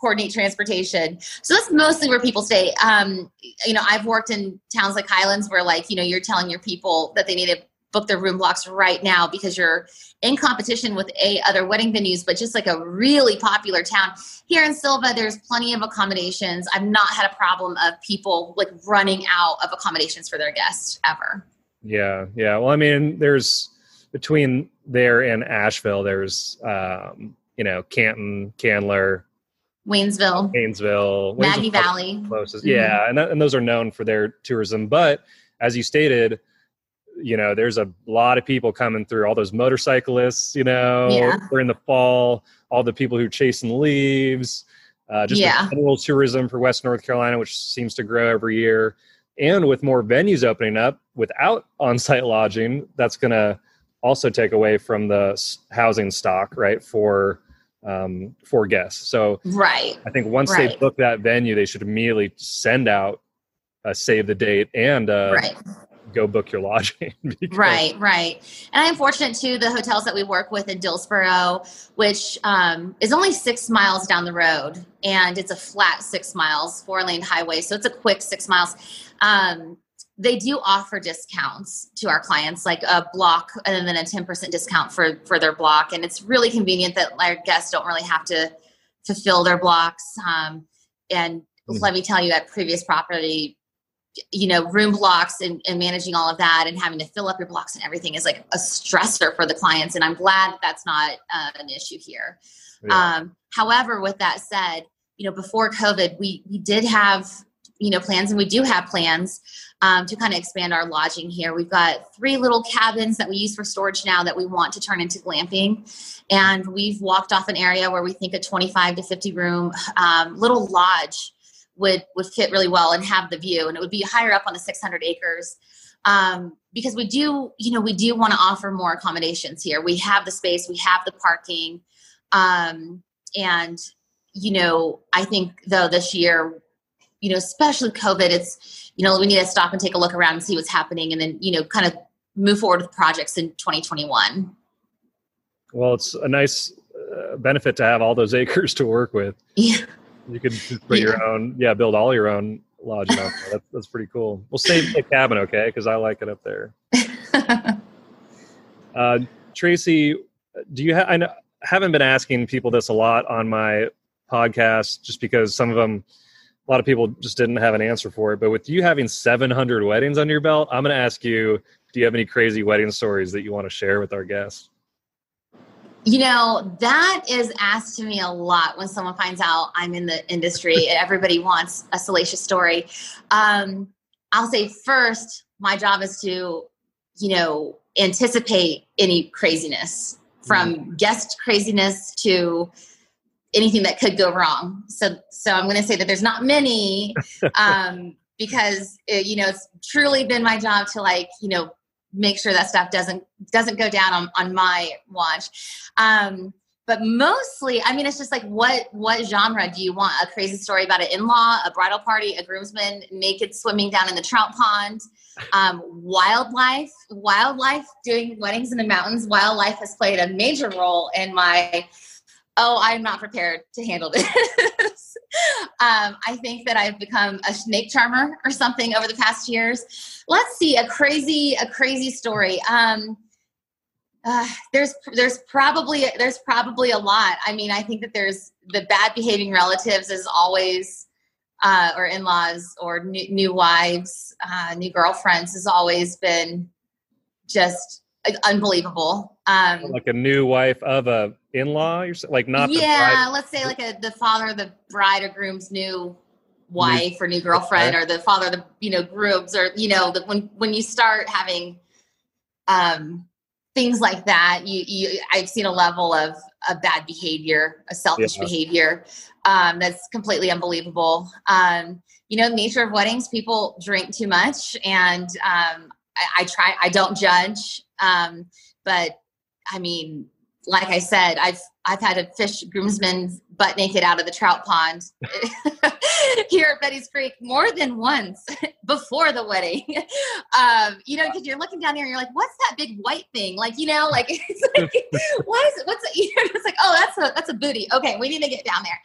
coordinate transportation. So that's mostly where people stay. Um you know i've worked in towns like highlands where like you know you're telling your people that they need to book their room blocks right now because you're in competition with a other wedding venues but just like a really popular town. Here in Sylva there's plenty of accommodations. I've not had a problem of people like running out of accommodations for their guests ever. Yeah yeah. Well i mean there's between there and asheville there's um you know canton candler waynesville. Haynesville, maggie valley. closest. Mhm. yeah and, that, and those are known for their tourism. But as you stated you know there's a lot of people coming through. All those motorcyclists you know Yeah. during the fall. All the people who are chasing leaves uh, just Yeah. general tourism for west north carolina which seems to grow every year. And with more venues opening up without on-site lodging that's going to also take away from the housing stock right for um, for guests so right I think once they book that venue, they should immediately send out a save the date and uh, right go book your lodging. because- Right, right. And I'm fortunate too, the hotels that we work with in Dillsboro, which um, is only six miles down the road, and it's a flat six miles, four lane highway. So it's a quick six miles. Um, they do offer discounts to our clients, like a block and then a 10% discount for, for their block. And it's really convenient that our guests don't really have to fulfill their blocks. Um, and Mhm. let me tell you, at previous property, you know, room blocks and, and managing all of that and having to fill up your blocks and everything is like a stressor for the clients. And I'm glad that that's not uh, an issue here. Yeah. Um, however, with that said, you know, before COVID, we we did have you know plans, and we do have plans um, to kind of expand our lodging here. We've got three little cabins that we use for storage now that we want to turn into glamping, and we've walked off an area where we think a 25 to 50 room um, little lodge would would fit really well and have the view, and it would be higher up on the 600 acres. Um, because we do, you know, we do want to offer more accommodations here. We have the space, we have the parking, um, and you know, I think though this year, you know, especially COVID, it's you know we need to stop and take a look around and see what's happening, and then you know, kind of move forward with projects in 2021. well, it's a nice uh, benefit to have all those acres to work with. Yeah, You could just put your own, yeah, build all your own there. That's, that's pretty cool. We'll save the cabin, okay? Because I like it up there. Uh, Tracy, do you have? I know, haven't been asking people this a lot on my podcast, just because some of them a lot of people just didn't have an answer for it. But with you having 700 weddings under your belt, I'm going to ask you: Do you have any crazy wedding stories that you want to share with our guests? You know, that is asked to me a lot when someone finds out I'm in the industry. Everybody wants a salacious story. Um, I'll say first, my job is to, you know, anticipate any craziness from mm-hmm. guest craziness to anything that could go wrong. So, so I'm going to say that there's not many, um, because it, you know it's truly been my job to like you know make sure that stuff doesn't doesn't go down on, on my watch. Um, but mostly, I mean, it's just like what what genre do you want? A crazy story about an in-law, a bridal party, a groomsman naked swimming down in the trout pond, um, wildlife, wildlife doing weddings in the mountains. Wildlife has played a major role in my oh, I'm not prepared to handle this. um, I think that I've become a snake charmer or something over the past years. Let's see a crazy a crazy story. Um, uh, there's there's probably there's probably a lot. I mean, I think that there's the bad behaving relatives is always uh, or in-laws or new, new wives, uh, new girlfriends has always been just unbelievable. Um, like a new wife of a in-law, you're like not. Yeah, let's say like a the father of the bride or groom's new wife new, or new girlfriend, okay. or the father of the you know grooms, or you know the, when when you start having um things like that, you you I've seen a level of of bad behavior, a selfish yeah. behavior um, that's completely unbelievable. Um, you know, nature of weddings, people drink too much, and um, I, I try. I don't judge. Um, but I mean, like I said, I've I've had to fish groomsmen butt naked out of the trout pond here at Betty's Creek more than once before the wedding. Um, you know, because you're looking down there and you're like, "What's that big white thing?" Like, you know, like it's like, what is it? What's it? You know, it's like, oh, that's a that's a booty. Okay, we need to get down there.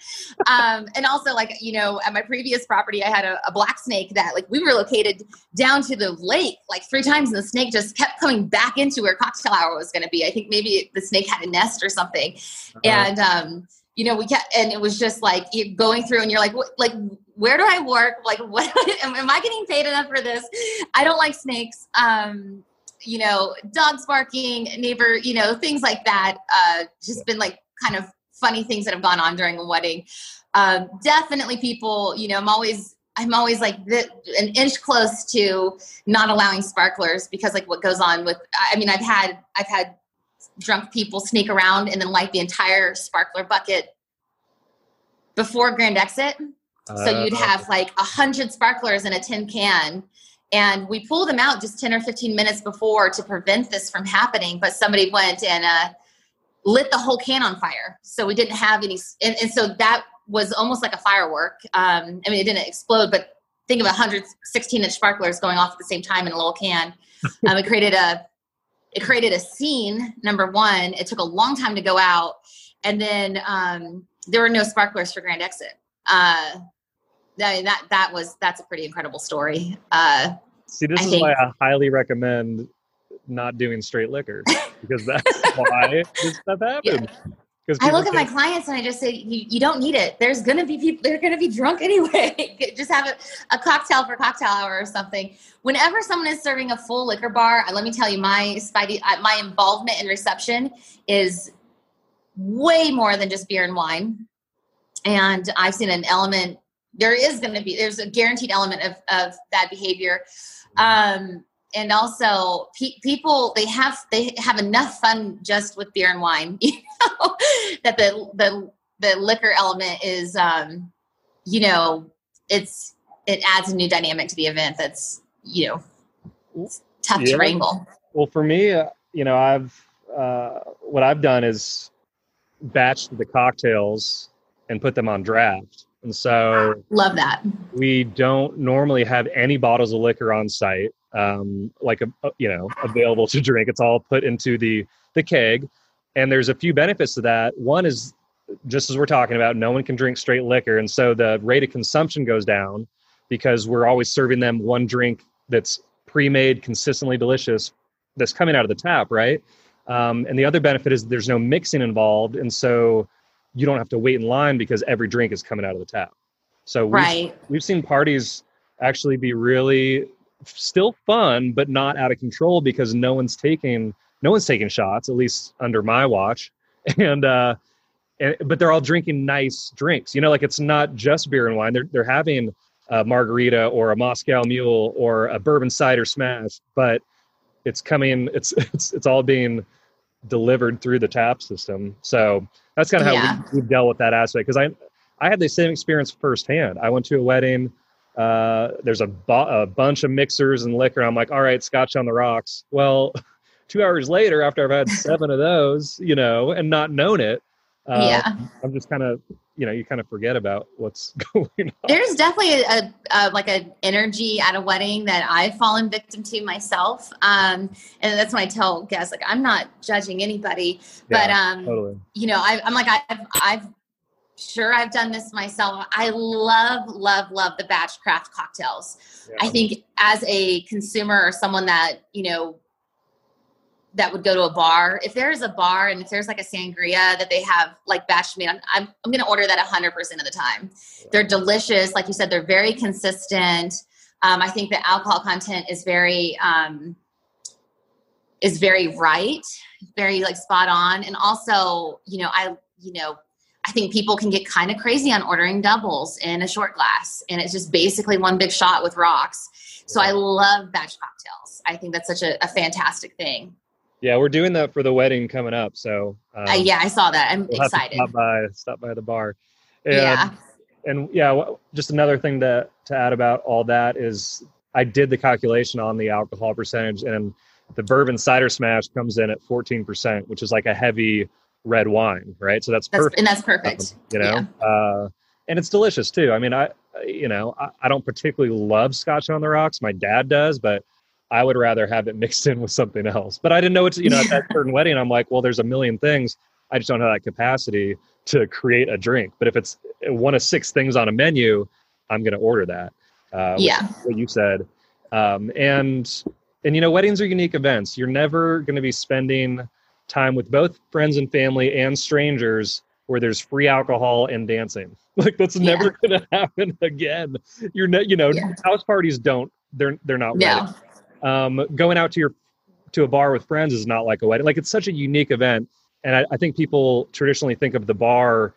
Um, and also, like, you know, at my previous property, I had a, a black snake that, like, we were located down to the lake like three times, and the snake just kept coming back into where cocktail hour was going to be. I think maybe the snake had a nest or something. And um, you know, we kept, and it was just like going through, and you're like, like, where do I work? Like, what am, am I getting paid enough for this? I don't like snakes. Um, you know, dogs barking, neighbor, you know, things like that. Uh, just been like kind of funny things that have gone on during a wedding. Um, definitely people, you know, I'm always, I'm always like the, an inch close to not allowing sparklers because like what goes on with, I mean, I've had, I've had drunk people sneak around and then light the entire sparkler bucket before grand exit. Uh, so you'd have like a hundred sparklers in a tin can. And we pulled them out just 10 or 15 minutes before to prevent this from happening. But somebody went and uh, lit the whole can on fire. So we didn't have any. And, and so that was almost like a firework. Um, I mean, it didn't explode, but think of 116 inch sparklers going off at the same time in a little can. Um, it created a it created a scene number one. It took a long time to go out. And then um, there were no sparklers for grand exit. Uh, that, that that was that's a pretty incredible story. Uh, see this I is think, why i highly recommend not doing straight liquor because that's why this stuff happens. yeah. I look at my clients and I just say, you, you don't need it. There's going to be people, they're going to be drunk anyway. just have a, a, cocktail for cocktail hour or something. Whenever someone is serving a full liquor bar, let me tell you, my spidey, my involvement in reception is way more than just beer and wine. And I've seen an element, there is going to be, there's a guaranteed element of, of bad behavior. Um, and also pe- people they have they have enough fun just with beer and wine you know that the the the liquor element is um you know it's it adds a new dynamic to the event that's you know tough yeah. to wrangle. Well for me uh, you know i've uh, what i've done is batched the cocktails and put them on draft. And so love that. we don't normally have any bottles of liquor on site um, like a, you know available to drink. It's all put into the the keg, and there's a few benefits to that. One is just as we're talking about, no one can drink straight liquor, and so the rate of consumption goes down because we're always serving them one drink that's pre-made, consistently delicious, that's coming out of the tap, right? Um, and the other benefit is there's no mixing involved, and so you don't have to wait in line because every drink is coming out of the tap. So we've, Right. we've seen parties actually be really still fun, but not out of control because no one's taking no one's taking shots, at least under my watch. And uh, and but they're all drinking nice drinks. You know, like it's not just beer and wine. They're they're having a margarita or a Moscow Mule or a bourbon cider smash, but it's coming. It's it's it's all being delivered through the tap system. So that's kind of how Yeah. we, we've dealt with that aspect. Because I I had the same experience firsthand. I went to a wedding. Uh, there's a, bu- a bunch of mixers and liquor. I'm like, all right, scotch on the rocks. Well, two hours later, after I've had seven of those, you know, and not known it, uh, yeah. I'm just kind of, you know, you kind of forget about what's going on. There's definitely a, a, a like an energy at a wedding that I've fallen victim to myself. Um, and that's when I tell guests, like, I'm not judging anybody, but um, totally. you know, I, I'm like, I've, I've sure I've done this myself. I love, love, love the batch craft cocktails. Yeah. I think as a consumer or someone that, you know, that would go to a bar, if there's a bar and if there's like a sangria that they have like batch made, I'm, I'm, I'm going to order that 100% of the time. They're delicious. Like you said, they're very consistent. Um, I think the alcohol content is very, um, is very right, very like spot on. And also, you know, I, you know, I think people can get kind of crazy on ordering doubles in a short glass, and it's just basically one big shot with rocks. So I love batch cocktails. I think that's such a, a fantastic thing. Yeah, we're doing that for the wedding coming up. So um, uh, yeah, I saw that. I'm we'll excited. stop by, stop by the bar. And, Yeah. and yeah, just another thing to to add about all that is I did the calculation on the alcohol percentage, and the bourbon cider smash comes in at 14%, which is like a heavy red wine, right? So that's, That's, perfect. and that's perfect. you know uh, and it's delicious too i mean i you know I, I don't particularly love scotch on the rocks my dad does but i would rather have it mixed in with something else but i didn't know it's you know at that certain wedding i'm like well there's a million things i just don't have that capacity to create a drink but if it's one of six things on a menu i'm going to order that uh, Yeah. what you said um, and and you know weddings are unique events you're never going to be spending time with both friends and family and strangers where there's free alcohol and dancing. Like that's Yeah. never going to happen again. You're not, you know, Yeah. house parties don't. They're they're not. No. Um, going out to your to a bar with friends is not like a wedding. Like it's such a unique event, and I, I think people traditionally think of the bar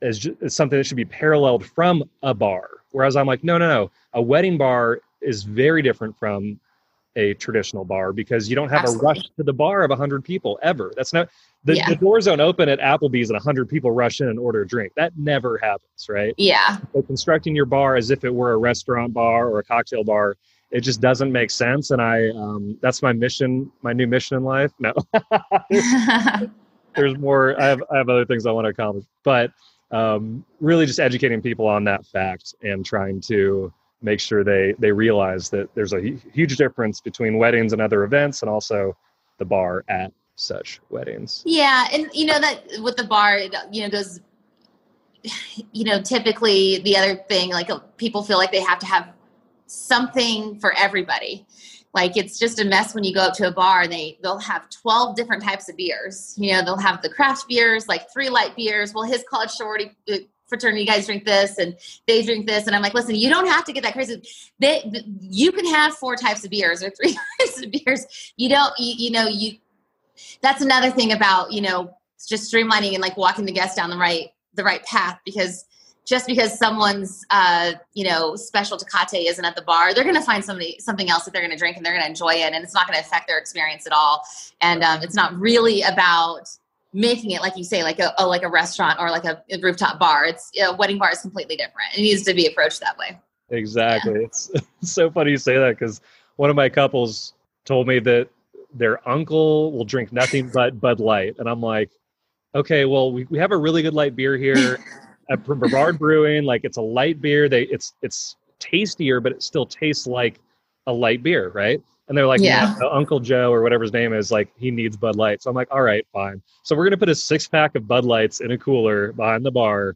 as, ju- as something that should be paralleled from a bar. Whereas I'm like, no, no, no. A wedding bar is very different from a traditional bar because you don't have Absolutely. a rush to the bar of 100 people ever. That's not the, Yeah. the doors don't open at Applebee's and 100 people rush in and order a drink. That never happens, right? Yeah. So constructing your bar as if it were a restaurant bar or a cocktail bar, it just doesn't make sense. And I, um, that's my mission, my new mission in life. No, there's more. I have, I have other things I want to accomplish, but um, really just educating people on that fact and trying to make sure they they realize that there's a huge difference between weddings and other events, and also the bar at such weddings. Yeah, and you know that with the bar, you know, goes. You know, typically the other thing, like people feel like they have to have something for everybody. Like it's just a mess when you go up to a bar and they they'll have twelve different types of beers. You know, they'll have the craft beers, like three light beers. Well, his college sorority uh, fraternity guys drink this, and they drink this, and I'm like, listen, you don't have to get that crazy. They, you can have four types of beers or three types of beers. You don't, you, you know, you that's another thing about you know just streamlining and like walking the guests down the right the right path because just because someone's uh you know special Tecate isn't at the bar they're going to find somebody something else that they're going to drink and they're going to enjoy it and it's not going to affect their experience at all and um, it's not really about making it like you say like a, a like a restaurant or like a, a rooftop bar it's a wedding bar is completely different it needs to be approached that way Exactly. It's, it's so funny you say that because one of my couples told me that their uncle will drink nothing but Bud Light. And I'm like, okay, well, we, we have a really good light beer here at Brevard Brewing. Like it's a light beer. They it's it's tastier, but it still tastes like a light beer, right? And they're like, Yeah. "No, Uncle Joe or whatever his name is, like he needs Bud Light. So I'm like, all right, fine. So we're gonna put a six pack of Bud Lights in a cooler behind the bar.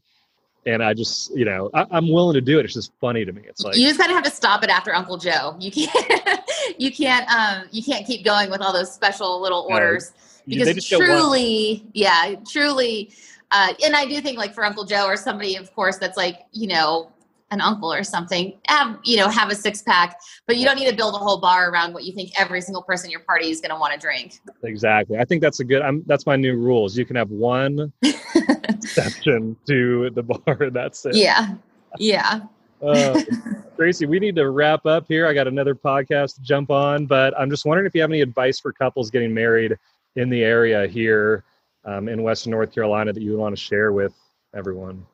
And I just, you know, I, I'm willing to do it. It's just funny to me. It's like, you just kind of have to stop it after Uncle Joe. You can't, you can't, um, you can't keep going with all those special little orders you- because they just get one- truly, yeah, truly, uh, and I do think like for Uncle Joe or somebody, of course, that's like you know an uncle or something have you know have a six pack but you don't need to build a whole bar around what you think every single person in your party is going to want to drink. Exactly. I think that's a good i'm that's my new rules. You can have one exception to the bar that's it. Yeah. Yeah. Uh, tracy we need to wrap up here. I got another podcast to jump on but i'm just wondering if you have any advice for couples getting married in the area here um, in western north carolina that you would want to share with everyone?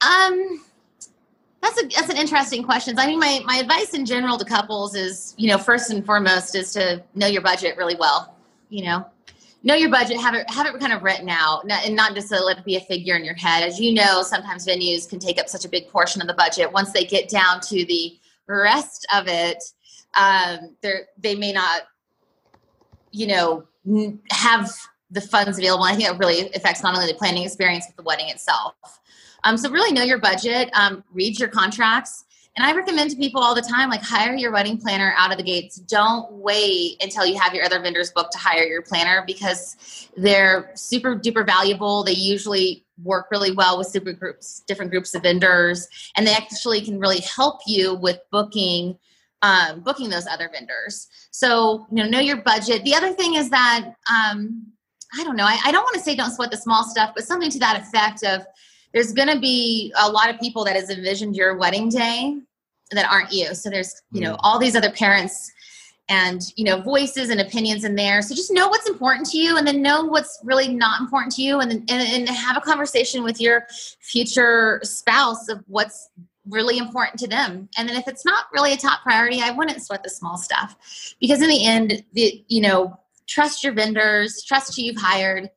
Um that's a that's an interesting question. I mean, my my advice in general to couples is, you know, first and foremost is to know your budget really well. You know, know your budget, have it have it kind of written out, and not just to let it be a figure in your head. As you know, sometimes venues can take up such a big portion of the budget. Once they get down to the rest of it, um, they they may not, you know, have the funds available. I think it really affects not only the planning experience but the wedding itself. Um, so really know your budget, um, read your contracts. And I recommend to people all the time, like hire your wedding planner out of the gates. Don't wait until you have your other vendors booked to hire your planner because they're super duper valuable. They usually work really well with super groups, different groups of vendors, and they actually can really help you with booking um, booking those other vendors. So you know, know your budget. The other thing is that um, I don't know. I, I don't want to say don't sweat the small stuff, but something to that effect of there's going to be a lot of people that has envisioned your wedding day that aren't you. So there's, you know, mm. all these other parents and, you know, voices and opinions in there. So just know what's important to you and then know what's really not important to you and then, and, and have a conversation with your future spouse of what's really important to them. And then if it's not really a top priority, I wouldn't sweat the small stuff because in the end, the, you know, trust your vendors, trust who you've hired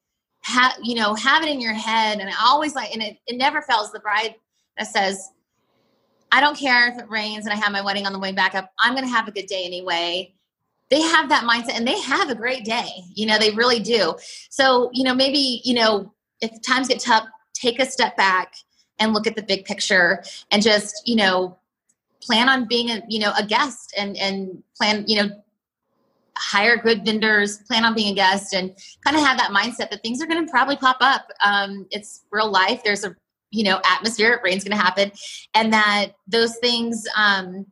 have you know have it in your head and I always like and it, it never fails. The bride that says i don't care if it rains and i have my wedding on the way back up i'm going to have a good day anyway. They have that mindset and they have a great day. You know they really do. So you know maybe you know if times get tough take a step back and look at the big picture and just you know plan on being a you know a guest and and plan you know hire good vendors, plan on being a guest, and kind of have that mindset that things are going to probably pop up. Um, it's real life. There's a you know atmosphere. Rain's going to happen, and that those things um,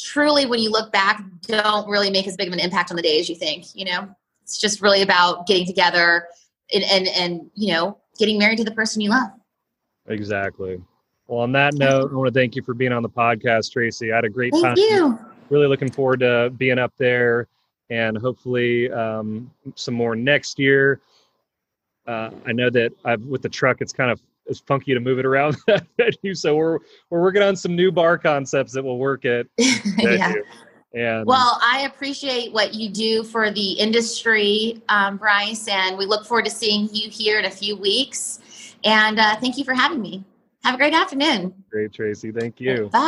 truly, when you look back, don't really make as big of an impact on the day as you think. You know, it's just really about getting together and and, and you know getting married to the person you love. Exactly. Well, on that note, I want to thank you for being on the podcast, Tracy. I had a great thank time. You. Really looking forward to being up there and hopefully um, some more next year. Uh, I know that I've with the truck, it's kind of it's funky to move it around so we're we're working on some new bar concepts that will work at yeah. And well, I appreciate what you do for the industry, um, Bryce, and we look forward to seeing you here in a few weeks. And uh, thank you for having me. Have a great afternoon. Great, Tracy. Thank you. Bye.